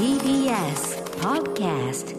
TBS Podcast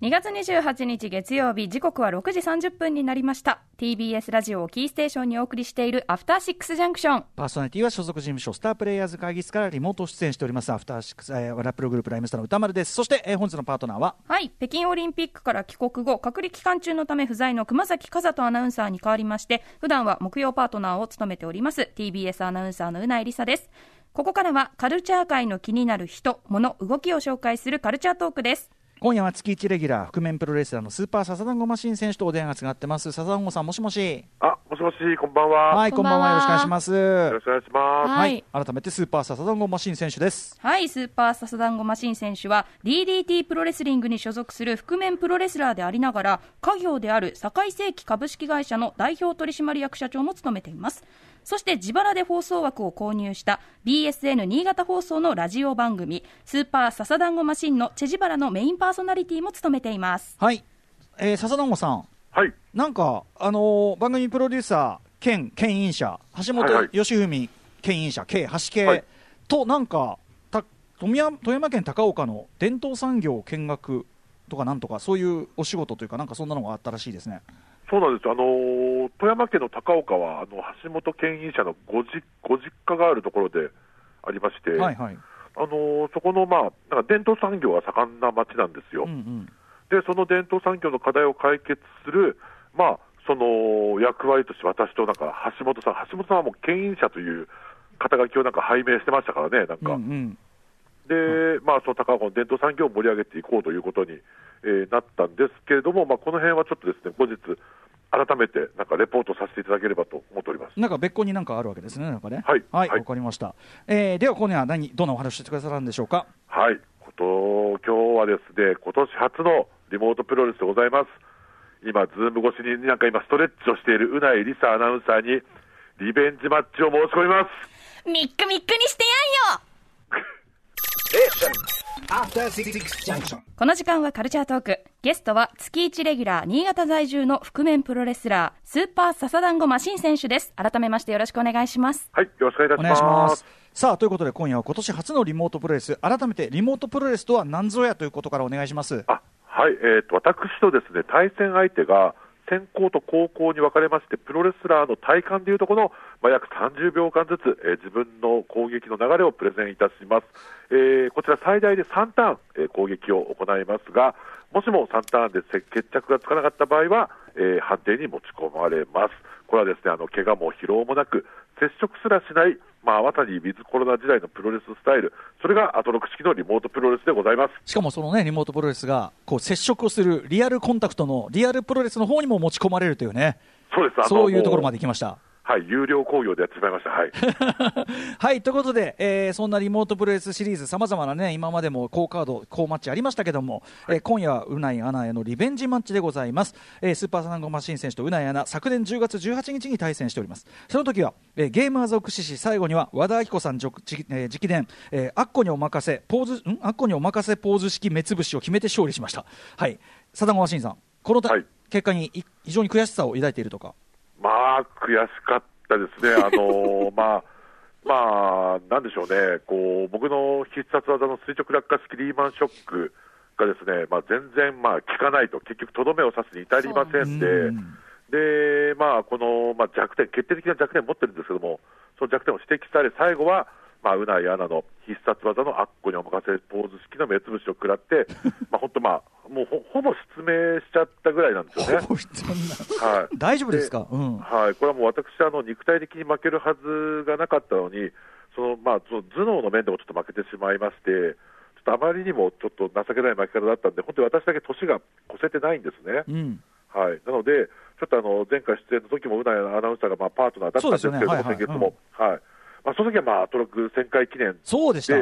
2月28日月曜日時刻は6時30分になりました。TBS ラジオをキーステーションにお送りしているアフターシックスジャンクションパーソナリティは所属事務所スタープレイヤーズ会議室からリモート出演しております。アフターシックス、えー、ラップログループライムスターの歌丸です。そして、えー、本日のパートナーは？はい。北京オリンピックから帰国後隔離期間中のため不在の熊崎和人アナウンサーに代わりまして普段は木曜パートナーを務めております。TBS アナウンサーのうないりさですここからはカルチャー界の気になる人物動きを紹介するカルチャートークです。今夜は月1レギュラー覆面プロレスラーのスーパーササダンゴマシン選手とお電話がつながってます。ササダンゴさんもしもし。あ、もしもし、こんばんは。はいこんばんは。よろしくお願いします。よろしくお願いします。はい。改めてスーパーササダンゴマシン選手です。はい、スーパーササダンゴマシン選手は DDT プロレスリングに所属する覆面プロレスラーでありながら家業である堺世紀株式会社の代表取締役社長も務めていますそして自腹で放送枠を購入した BSN 新潟放送のラジオ番組スーパーササダンゴマシンのチェジバラのメインパーソナリティも務めています。はい、えー、ササダンゴさん。はい。なんかあのー番組プロデューサー兼牽引者橋本義文牽引者兼橋系、はい。となんかた富山富山県高岡の伝統産業見学とかなんとかそういうお仕事というかなんかそんなのがあったらしいですねそうなんです。あのー富山県の高岡は、あの、橋本牽引者のご実ご実家があるところでありまして、はいはいあのーそこの、まあ、なんか伝統産業が盛んな町なんですよ。うんうんで、その伝統産業の課題を解決する、まあ、その役割として私となんか橋本さん、橋本さんはもう牽引者という肩書きをなんか拝命してましたからね、なんうんか。うんで、まあ、その高岡の伝統産業を盛り上げていこうということに、えーなったんですけれども、まあ、この辺はちょっとですね、後日、改めてなんかレポートさせていただければと思っております。なんか別個になんかあるわけですね、なんかね。はいはい、わ、はいかりました。えー、では、今夜は何、どんなお話をしてくださるんでしょうか？はい、こと今日はですね、今年初のリモートプロレスでございます。今、ズーム越しになんか今、ストレッチをしている宇内梨沙アナウンサーに、リベンジマッチを申し込みます。ミックミックにしてやんよ.この時間はカルチャートークゲストは月1レギュラー新潟在住の覆面プロレスラースーパーササダンゴマシン選手です改めましてよろしくお願いしますはい、よろしくお願いいたしま。ますす。さあ、ということで、今夜は今年初のリモートプロレス、改めてリモートプロレスとは何ぞやということからお願いします。あはい、えー、と私とですね対戦相手が先行と後攻に分かれまして、プロレスラーの体感でいうとこの、まあ、約30秒間ずつ、えー自分の攻撃の流れをプレゼンいたします。えーこちら最大で3ターン、えー攻撃を行いますが、もしも3ターンで決着がつかなかった場合は、えー判定に持ち込まれます。これはですね、あの怪我も疲労もなく、接触すらしない、まあ、まさにウィズコロナ時代のプロレススタイル、それがアトロク式のリモートプロレスでございます。しかもそのね、リモートプロレスが、こう、接触をするリアルコンタクトのリアルプロレスの方にも持ち込まれるというね、そうです。そういうところまで。で行きました。はい、有料工業でやってしまいました。はい。はい、ということで、えーそんなリモートプロレスシリーズ、さまざまなね、今までも高カード、高マッチありましたけども、えー今夜はうないアナへのリベンジマッチでございます。えースーパーサナンゴマシン選手とうないアナ、昨年10月18日に対戦しております。その時は、えーゲームアーズを駆使し、最後には和田アキ子さん直直えー直伝、えー、アッコにお任せ、ポーズ、ん？アッコにお任せポーズ式目つぶしを決めて勝利しました。はい、サダンゴマシンさん、このた、はい結果にい非常に悔しさを抱いているとか？まあ、悔しかったですね。あのーまあ、まあ、なんでしょうね。こう、僕の必殺技の垂直落下式リーマンショックがですね、まあ、全然、まあ、効かないと、結局、とどめを刺すに至りませんで、うんで、まあ、この、まあ、弱点、決定的な弱点を持ってるんですけども、その弱点を指摘され、最後は、まあ、うないアナの必殺技のアッコにお任せポーズ式の目つぶしを食らって、まあ、本当、まあ、もうほほぼ失明しちゃったぐらいなんですよね。はい。大丈夫ですか、うん、はい、これはもう私、あの肉体的に負けるはずがなかったのに、そのまあ、その頭脳の面でもちょっと負けてしまいまして、ちょっとあまりにもちょっと情けない負け方だったんで、本当に私だけ年が越せてないんですね。うん。はい、なので、ちょっとあの前回出演の時もうないアナウンサーがまあパートナーだったんですけれども、ね。はいはい。先月も、はいまあ、その時はまあトラック旋回記念そうでした。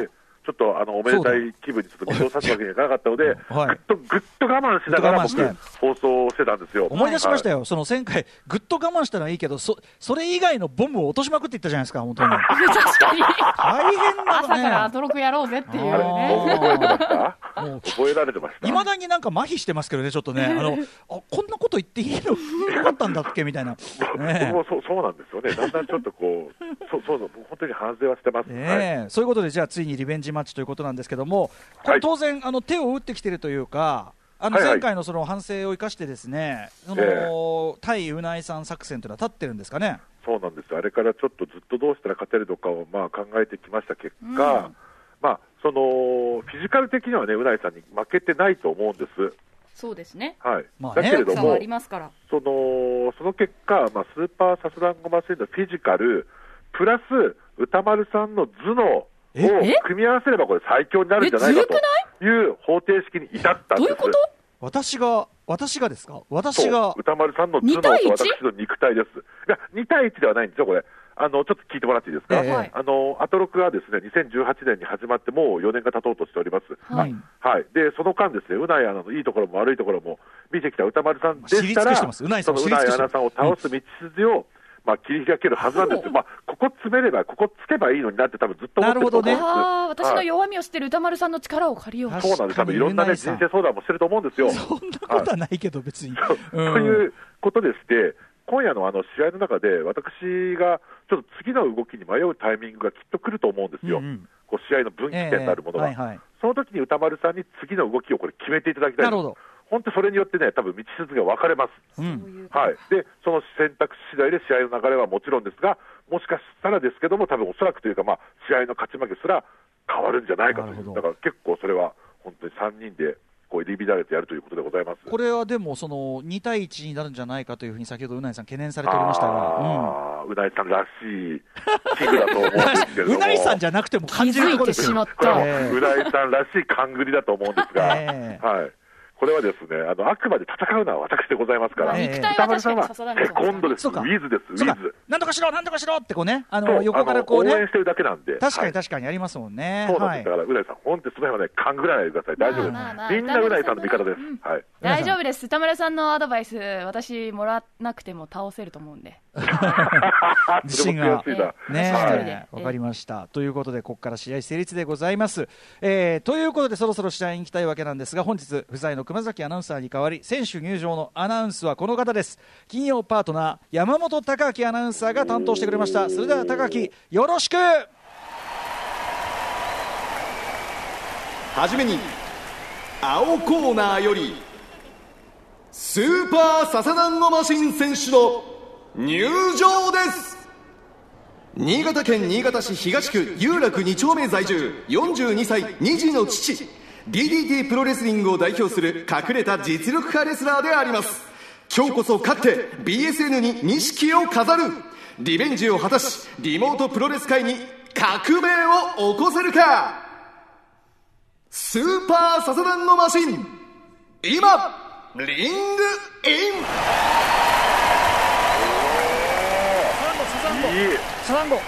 で、ちょっとあのおめでたい気分にちょっと見通さすわけにはいかなかったので、はい。ぐっとぐっと我慢しながら僕ぐっと我慢して、放送をしてたんですよ。思い出しましたよ。よ、その前回、ぐっと我慢したのはいいけど、そそれ以外のボムを落としまくっていったじゃないですか、本当に。確かに。大変な朝からアね。トロクやろうぜっていうあねー覚えられてました？いまだになんか麻痺してますけどね、ちょっとね、あのあこんなこと言っていいの？よかったんだっけ？みたいな、ね僕もそうそうなんですよね、だんだんちょっとこう、そうそうそう、本当に反省はしてます、はい、ねえそういうことで、じゃあ、ついにリベンジマッチということなんですけども、これ、当然、あの手を打ってきてるというか、あの前回のその反省を生かして、ですね、そのえ対うないさん作戦というのは立ってるんですかね？そうなんですよ、あれからちょっとずっとどうしたら勝てるのかをまあ考えてきました結果、まあ、そのフィジカル的にはね、うないさんに負けてないと思うんです。そうですね。はいまあねだけれども差はあり、ますから。そのその結果、まあ、スーパーサスダンゴマシンのフィジカル、プラス歌丸さんの頭脳をえ？組み合わせれば、これ、最強になるんじゃないかとい？う方程式に至ったんです。どういうこと？私が、私がですか？私が、歌丸さんの頭脳と私の肉体です。いや、2対1ではないんですよ、これ。あの、ちょっと聞いてもらっていいですか？えあの、アトロクがですね、2018年に始まってもう4年が経とうとしております。はいはい。で、その間ですね、うないアナのいいところも悪いところも見てきた歌丸さんでしたら、知り尽くしてますうないさんそのうないアナさんを倒す道筋を、まあ、切り開けるはずなんですよ。まあ、ここ詰めれば、ここつけばいいのになって多分ずっと思ってると思うんです。ああ、私のはい弱みを知ってる歌丸さんの力を借りよう。確そうなんです。多分いろんなね、人生相談もしてると思うんですよ。そんなことはないけど、別に。うんということでして、今夜のあの試合の中で、私がちょっと次の動きに迷うタイミングがきっと来ると思うんですよ、うんうんこう試合の分岐点になるものが、ええはいはいその時に歌丸さんに次の動きをこれ決めていただきたいなるほど。本当、それによってね、多分道筋が分かれます。うん。はい、でその選択肢次第で試合の流れはもちろんですが、もしかしたらですけども、多分おそらくというか、まあ、試合の勝ち負けすら変わるんじゃないかという、だから結構それは本当に3人でこう入り乱れてやるということでございます。これはでも、その2対1になるんじゃないかというふうに、先ほどうないさん、懸念されておりましたが。うないさんらしい器具だと思うんですけれども、うないさんじゃなくても感じるところですうないさんらしい勘繰りだと思うんですが、ええ。はい、これはですねあのあくまで戦うのは私でございますから、ええ肉体歌は確かに丸さんはテ刺さらないコンドです、ウィズです、ウィズ。なんとかしろ、なんとかしろってこうね、あの横からこうね。応援、してるだけなんで、確かにはい。確かにありますもんね。はいそうなんです、だから、うないさん、本当にその辺はね、勘ぐらないでください、大丈夫です、みんなうないさんの味方です、うん。はい、大丈夫です。歌村さんのアドバイス、私もらわなくても倒せると思うんで。自信がね。私一人で。え、わかりました。ということで、ここから試合成立でございます。えーということで、そろそろ試合に行きたいわけなんですが、本日、不在の熊崎アナウンサーに代わり、選手入場のアナウンスはこの方です。金曜パートナー、山本貴明アナウンサーが担当してくれました。それでは、貴明、よろしくはじめに青コーナーよりスーパーササダンゴマシン選手の入場です新潟県新潟市東区有楽2丁目在住42歳2児の父 DDT プロレスリングを代表する隠れた実力派レスラーであります。今日こそ勝って BSN に錦を飾る。リベンジを果たしリモートプロレス界に革命を起こせるか。スーパーササダンゴマシン。今リングイン。いい。サザンゴ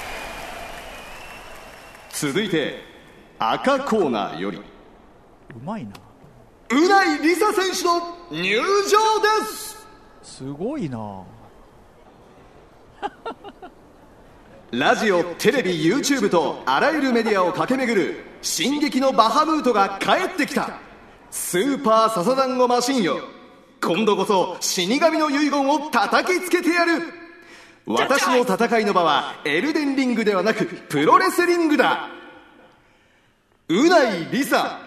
続いて赤コーナーよりうまいな。うないりさ選手の入場です。すごいな。ラジオテレビ YouTube とあらゆるメディアを駆け巡る進撃のバハムートが帰ってきた。スーパーササダンゴマシンよ。今度こそ死神の遺言を叩きつけてやる。私の戦いの場はエルデンリングではなくプロレスリングだ。うないりさ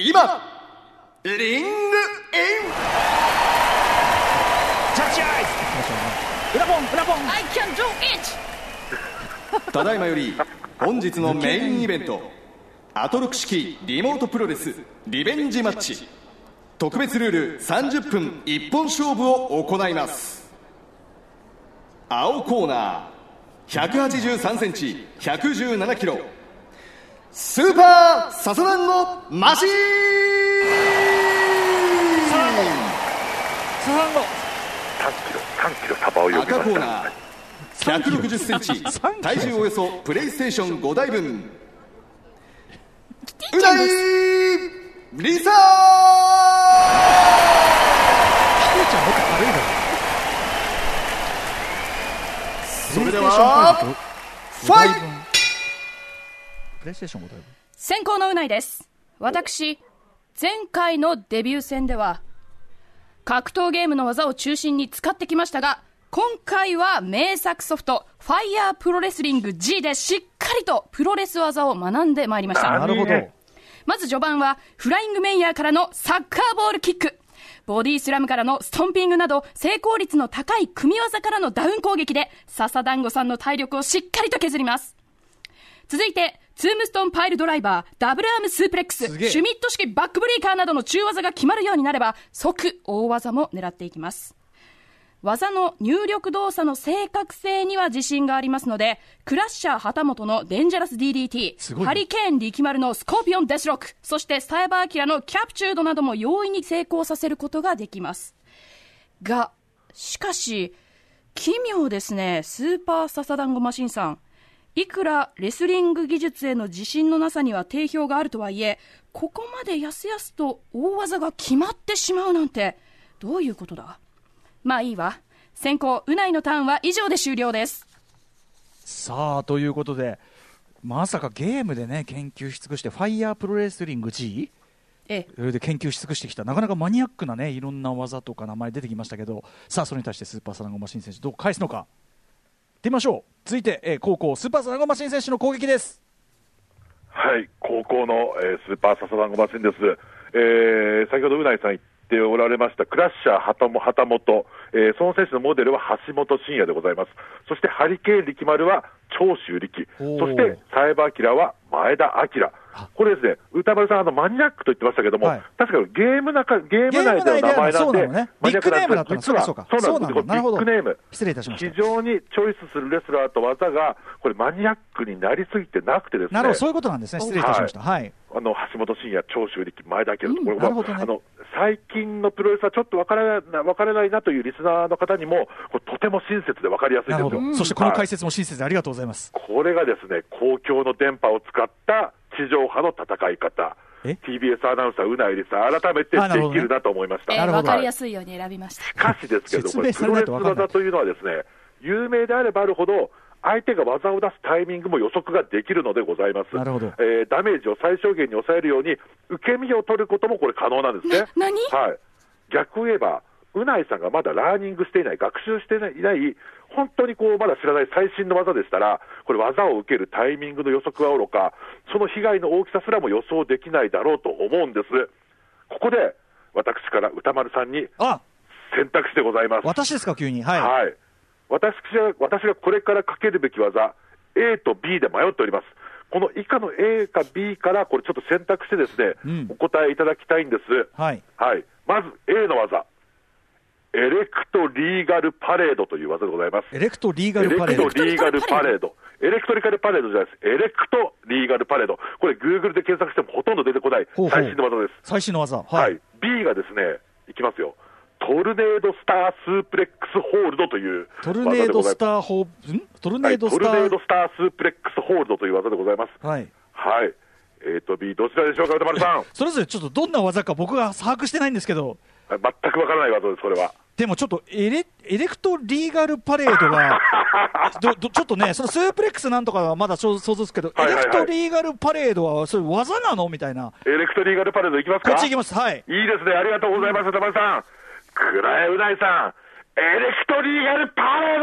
今リングイン。ジャッジアイズ裏ポン、裏ポン。I can do it! ただいまより本日のメインイベントアトロク式リモートプロレスリベンジマッチ。特別ルール30分一本勝負を行います。青コーナー183センチ117キロスーパーササダンゴマシーサザン。ゴ3キロ、3キロ幅をン読みました。赤コーナー160センチ。体重およそプレイステーション5台分。うないリサケイちゃんもっと軽いだろ。それではファイト。プレイステーション5台分。先行のうないです。私、前回のデビュー戦では、格闘ゲームの技を中心に使ってきましたが、今回は名作ソフト、ファイヤープロレスリング G でしっかりとプロレス技を学んでまいりました。なるほど。まず序盤は、フライングメイヤーからのサッカーボールキック。ボディスラムからのストンピングなど、成功率の高い組み技からのダウン攻撃で、笹団子さんの体力をしっかりと削ります。続いて、ツームストンパイルドライバー、ダブルアームスープレックス、シュミット式バックブレーカーなどの中技が決まるようになれば、即大技も狙っていきます。技の入力動作の正確性には自信がありますので、クラッシャー旗本のデンジャラス DDT ハリケーン力丸のスコーピオンデスロック、そしてスタイバーキラのキャプチュードなども容易に成功させることができます。が、しかし、奇妙ですね、スーパーササダンゴマシンさん。いくらレスリング技術への自信のなさには定評があるとはいえ、ここまでやすやすと大技が決まってしまうなんて、どういうことだ？まあいいわ。先行、うないのターンは以上で終了です。さあということでまさかゲームでね研究し尽くしてファイヤープロレスリング G ええ。それで研究し尽くしてきたなかなかマニアックなねいろんな技とか名前出てきましたけどさあそれに対してスーパーサナゴマシン選手どう返すのか？行ってみましょう続いて、えー高校スーパーサナゴマシン選手の攻撃ですはい、高校の、えースーパーササダンゴマシンです。えー先ほどうないさん言っておられましたクラッシャー旗も旗本、えーその選手のモデルは橋本真也でございます。そしてハリケーン力丸は長州力、そしてサイバーキラーは前田明。これですね、歌丸さん、あのマニアックと言ってましたけども、はい。確かにゲーム中ゲーム内での名前なんで、そうなのね。ビッグネームだったの実はそうなんです。ビッグネーム。失礼いたしました。非常にチョイスするレスラーと技が、これ、マニアックになりすぎてなくてですね。なるほど。そういうことなんですね。失礼いたしました。はい、あの橋本真也、長州力、前田明、うんこれもね。あの最近のプロレスはちょっと分からない分からないなというリスナーの方にも、これとても親切で分かりやすいんなですよ。るほど。そしてこのはい解説も親切でありがとうございます、これがですね、公共の電波を使った地上波の戦い方え、TBS アナウンサー、うないりさん、改めてできるなと思いました。えー、なるほどわかりやすいように選びました。しかしですけど、これ、プロレス技というのはですね、有名であればあるほど、相手が技を出すタイミングも予測ができるのでございます。なるほどえーダメージを最小限に抑えるように、受け身を取ることもこれ可能なんですね。な何？はい。逆を言えば、うないさんがまだラーニングしていない、学習していない、本当にこうまだ知らない最新の技でしたら、これ、技を受けるタイミングの予測はおろか、その被害の大きさすらも予想できないだろうと思うんです。ここで、私から歌丸さんにあ選択肢でございます。私ですか急にはい、はい、私が私がこれからかけるべき技、A と B で迷っております。この以下の A か B から、これちょっと選択してですね、うんお答えいただきたいんです。はいはい、まず A の技、エレクトリーガルパレードという技でございます。エレクトリーガエレクルパレードトリーガルパレード。エレクトリカルパレードじゃないです。エレクトリーガルパレード。これ、グーグルで検索してもほとんど出てこない最新の技です。最新の技はい、B がですね、いきますよ。トルネードスタースープレックスホールドというトルネードスターホーん？トルネードスタはい、トルネードースタースープレックスホールドという技でございます。はいはい。A と B、どちらでしょうか、歌丸さん。それぞれちょっとどんな技か僕が把握してないんですけど全くわからない技です、これは。でもちょっとエレエレクトリーガルパレードが どどちょっとねそのスープレックスなんとかはまだ想像ですけど、はいはいはい。エレクトリーガルパレードはそれ技なの？みたいな。エレクトリーガルパレードいきますか？こっち行きます。はい。いいですね、ありがとうございます、歌丸さん。倉江うないさん、エレクトリーガルパレー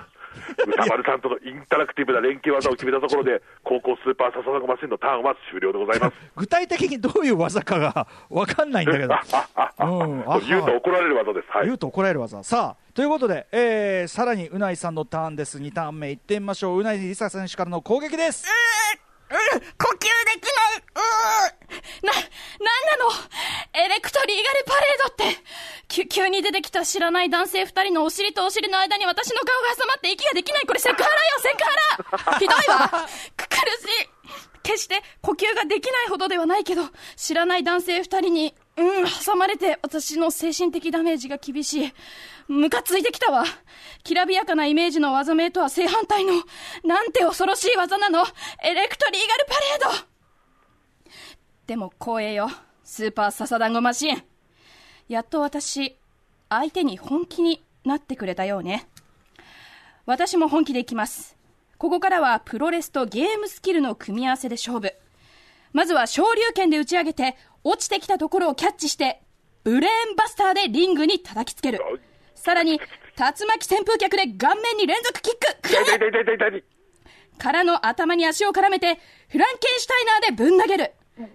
ド歌丸さんとのインタラクティブな連携技を決めたところで、高校スーパーササダゴマシンのターンは終了でございます。具体的にどういう技かが分かんないんだけど、うん、あ言うと怒られる技です。はい。言。うと怒られる技。さあということで、えーさらにうないさんのターンです。2ターン目いってみましょう。うないりさ選手からの攻撃です呼吸できない。うーな、なんなの？エレクトリーガルパレードって。急急に出てきた知らない男性二人のお尻とお尻の間に私の顔が挟まって息ができない。これセクハラよ、セクハラ ひどいわく苦しい。決して呼吸ができないほどではないけど、知らない男性二人に、うん、挟まれて私の精神的ダメージが厳しい。ムカついてきたわ。きらびやかなイメージの技名とは正反対の、なんて恐ろしい技なの。エレクトリーガルパレードでも光栄よ。スーパーササダンゴマシン。やっと私、相手に本気になってくれたようね。私も本気でいきます。ここからはプロレスとゲームスキルの組み合わせで勝負。まずは昇竜拳で打ち上げて、落ちてきたところをキャッチして、ブレーンバスターでリングに叩きつける。さらに、竜巻旋風脚で顔面に連続キック。からの頭に足を絡めて、フランケンシュタイナーでぶん投げる。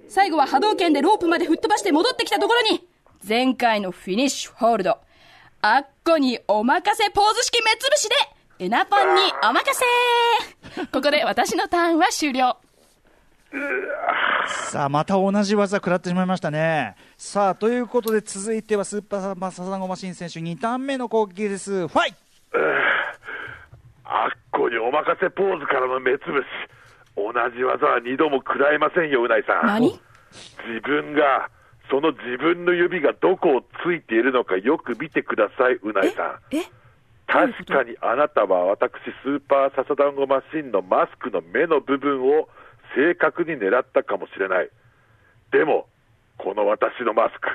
最後は波動拳でロープまで吹っ飛ばして戻ってきたところに、前回のフィニッシュホールド。あっこにお任せポーズ式目つぶしで、うなぽんにお任せここで私のターンは終了。さあまた同じ技食らってしまいましたね。さあということで続いてはスーパーマササゴマシン選手2ターン目の攻撃です。ファイあっこにお任せポーズからの目つぶし。同じ技は二度も食らえませんようないさん。何？自分がその自分の指がどこをついているのかよく見てくださいうないさん。え？確かにあなたは私スーパーササダンゴマシンのマスクの目の部分を正確に狙ったかもしれないでもこの私のマスク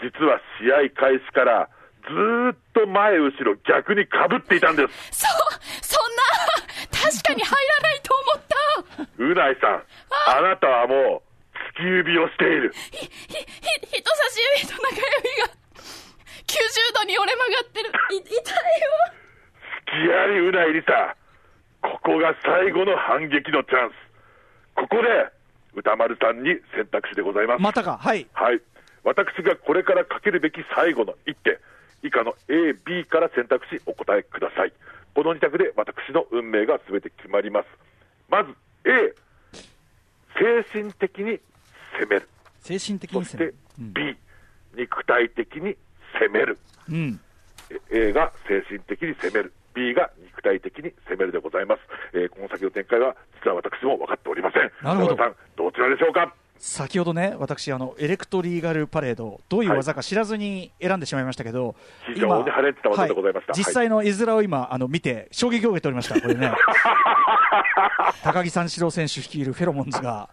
実は試合開始からずーっと前後ろ逆にかぶっていたんですそう、そんな、確かに入らないと思った。うないさんあなたはもう突き指をしているひ、ひ、ひ、人差し指と中指が90度に折れ曲がってる。い、痛いよ。隙ありうないりさここが最後の反撃のチャンスここで歌丸さんに選択肢でございますまたかはいはい。私がこれからかけるべき最後の一手、以下の A、B から選択肢お答えください。この2択で私の運命が全て決まります。まず A、精神的に攻める。精神的そしてに攻める B、肉体的に攻める。うん、A が精神的に攻める。B が肉体的に攻めるでございます。えーこの先の展開は実は私も分かっておりません。なるほど。さん、どちらでしょうか？先ほどね私あのエレクトリーガルパレードどういう技か知らずに選んでしまいましたけど、非常に跳ねてた技でございました。実際の絵面を今あの見て衝撃を受けておりました。これね。高木三四郎選手率いるフェロモンズが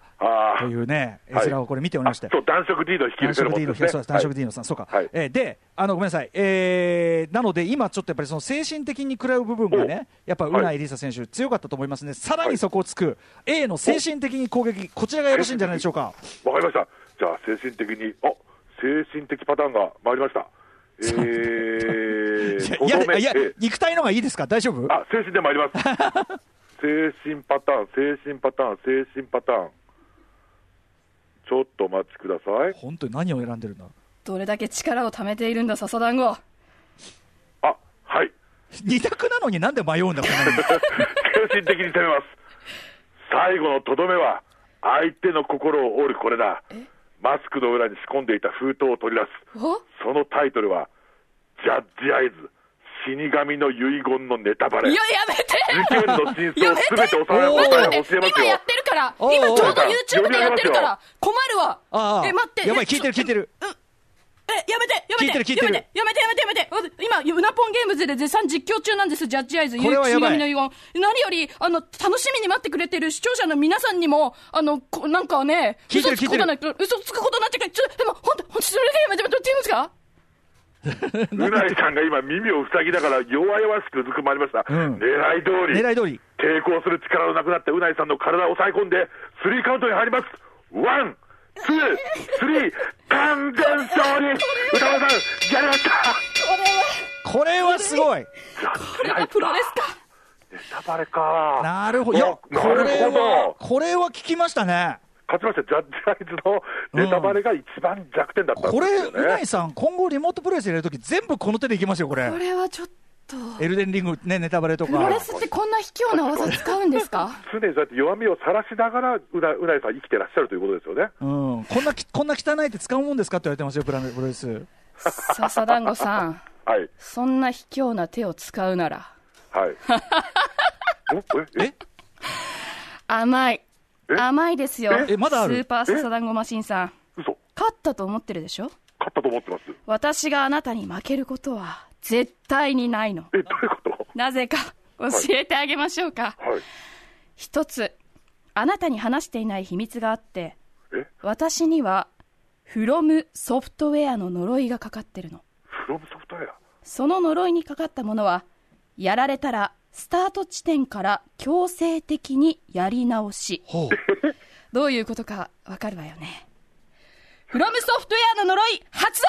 というね絵はい。面をこれ見ておりまして、そう、男色 D の率いる男色フェロモ D のンですね。そうです男色 D のさん、そうか、はい。えーであのごめんなさい、えーなので今、ちょっとやっぱりその精神的に食らう部分がね、やっぱうないりさ選手、強かったと思いますね、さらにそこをつく、A の精神的に攻撃、こちらがよろしいんじゃないでしょうか。わかりました。じゃあ、精神的に、あ精神的パターンが参りました。えー、いやいや肉体のがいいですか、大丈夫？あ、精神で参ります。精神パターン、精神パターン、精神パターン。ちょっとお待ちください。本当に何を選んでるんだ、どれだけ力を貯めているんだ、笹団子。あ、はい。二択なのになんで迷うんだ、こんなに？精神的に攻めます。最後のとどめは、相手の心を折るこれだ。マスクの裏に仕込んでいた封筒を取り出す。お？そのタイトルは、ジャッジアイズ、死神の遺言のネタバレ。いや、やめて事件の真相をやめてすべて幼いおー答えを教えますよから今ちょうど YouTube でやってるから困るわ。え、待って。やばい、え聞いてる、聞いてる、え、やめてやめてやめてやめてやめてやめて。今、うなぽんゲームズで絶賛実況中なんです、ジャッジアイズ、これはやばい。死神の遺言。何より、あの、楽しみに待ってくれてる視聴者の皆さんにも、あの、こなんかね、嘘つくことなく、嘘つくことになって。ちょ、でも、本当本当それでやめてもらっていいですか 宇内さんが今耳を塞ぎながら弱々しくうずくまりました。うん狙い通り。狙い通り、抵抗する力のなくなった宇内さんの体を抑え込んで、スリーカウントに入ります。ワン、ツー、スリー、完全勝利宇多丸さん、やりましたこれはすごい、これがプロレスか。ネタバレか。なるほど、いや、こおなるれほどは、これは聞きましたね。勝ちました、ジャッジアイズのネタバレが一番弱点だったんこれ、ですよね。うないさん、今後、リモートプレイスやるとき、全部この手でいきますよ、これこ。れはちょっと。エルデンリング、ね、ネタバレとかプロレ。スってこんな卑怯な技使うんですか？常にそうやって弱みを晒しながらうな、うないさん生きてらっしゃるということですよね。うん、こんなき、こんな汚いって使うもんですかって言われてますよ、プラプロレス。笹団子さん、はい。そんな卑怯な手を使うなら、はい。おええ？甘い。え？甘いですよ。え？まだある？スーパーササダンゴマシンさん。嘘勝ったと思ってるでしょ？勝ったと思ってます。私があなたに負けることは絶対にないの。え、どういうこと？なぜか教えてあげましょうか。はい。一つ、あなたに話していない秘密があって、え？私には、フロムソフトウェアの呪いがかかってるの。フロムソフトウェア？その呪いにかかったものは、やられたら、スタート地点から強制的にやり直し。どういうことかわかるわよね。フロムソフトウェアの呪い発動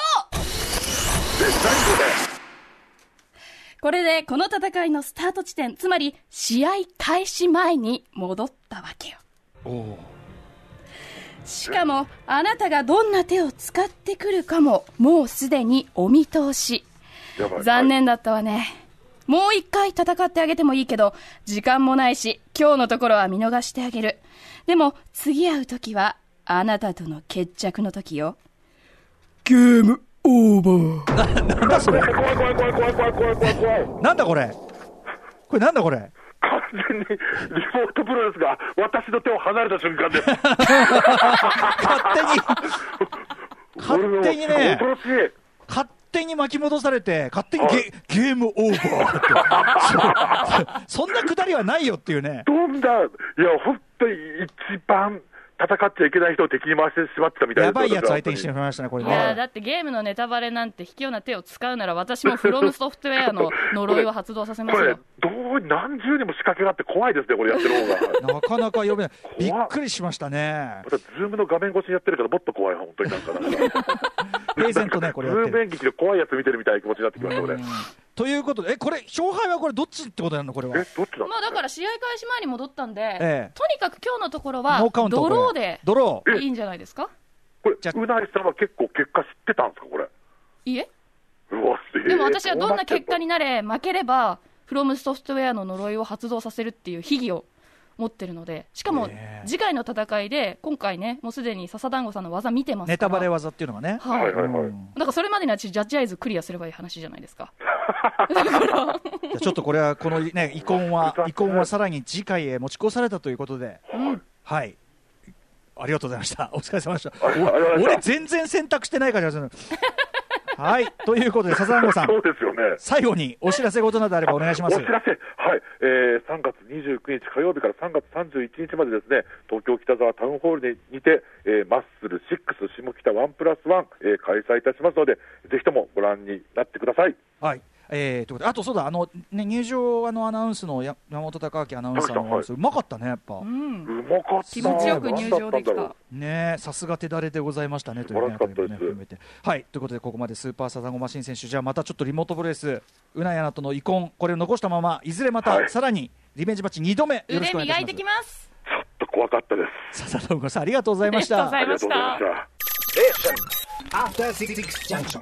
これでこの戦いのスタート地点、つまり試合開始前に戻ったわけよ。しかも、あなたがどんな手を使ってくるかも、もうすでにお見通し。残念だったわね。もう一回戦ってあげてもいいけど、時間もないし、今日のところは見逃してあげる。でも、次会う時は、あなたとの決着の時よ。ゲームオーバー。なんだそれ？怖い怖い怖い怖い怖い怖い怖い怖いなんだこれ？これなんだこれ？完全にリモートプロレスが私の手を離れた瞬間です。勝手に勝手にね恐ろしい。勝手に巻き戻されて、勝手にゲゲームオーバーって。そ、そんなくだりはないよっていうね、どんな、いや、本当に一番戦っちゃいけない人を敵に回してしまってたみたいな。やばいやつ相手にしてみましたね、これいや。だってゲームのネタバレなんて卑怯な手を使うなら私もフロムソフトウェアの呪いを発動させますこれよ。、どう何重にも仕掛けがあって怖いですね、これやってる方が。なかなか読めない。びっくりしましたね。また、ズームの画面越しにやってるからもっと怖い、本当になんか ね、これ。ズーム演劇で怖いやつ見てるみたいな気持ちになってきました、俺。え、ということで、え、これ、勝敗はこれどっちってことなのこれは？どっちだ？まあだから試合開始前に戻ったんで、ええとにかく今日のところはノーカウントドローでドロー。えいいんじゃないですか？これ、じゃあ宇内さんは結構結果知ってたんですか、これ？いいえうわ、すげえでも私はどんな結果に。になれ負ければフロムソフトウェアの呪いを発動させるっていう秘技を持ってるのでしかもええ次回の戦いで今回ねもうすでに笹団子さんの技見てますからネタバレ技っていうのがね。はい、はいはいはい。うんだからそれまでにはジャッジアイズクリアすればいい話じゃないですか ちょっとこれは、このね、遺恨は、遺恨はさらに次回へ持ち越されたということで、はい。ありがとうございました。お疲れ様でした。俺、全然選択してないからじゃないはい。ということで、笹団子さんそ、うですよね。最後にお知らせ事などあればお願いしますお。知らせ、はい、えー、3月29日火曜日から3月31日までですね、東京北沢タウンホールににて、えーマッスル6下北ワンプラスワン、えー開催いたしますので、ぜひともご覧になってください。はい。えー、ということで、あとそうだ、あの、ね、入場あのアナウンスのや山本隆明アナウンサーのアナウンス、うまかったね、やっぱ。うんうまかった。気持ちよく入場できたねえさすが手だれでございましたねというね含めて。はい、ということで、ここまでスーパーサザンゴマシン選手、じゃあまたちょっとリモートプロレス、うなやなとの遺恨、これを残したまま、いずれまた、はいさらにリベンジマッチ2度目、よろし腕くお願いします磨いてき。ますうちょっと怖かったです。笹田さん、ありがとうございましたありがとうござい。ました。After Six Junction.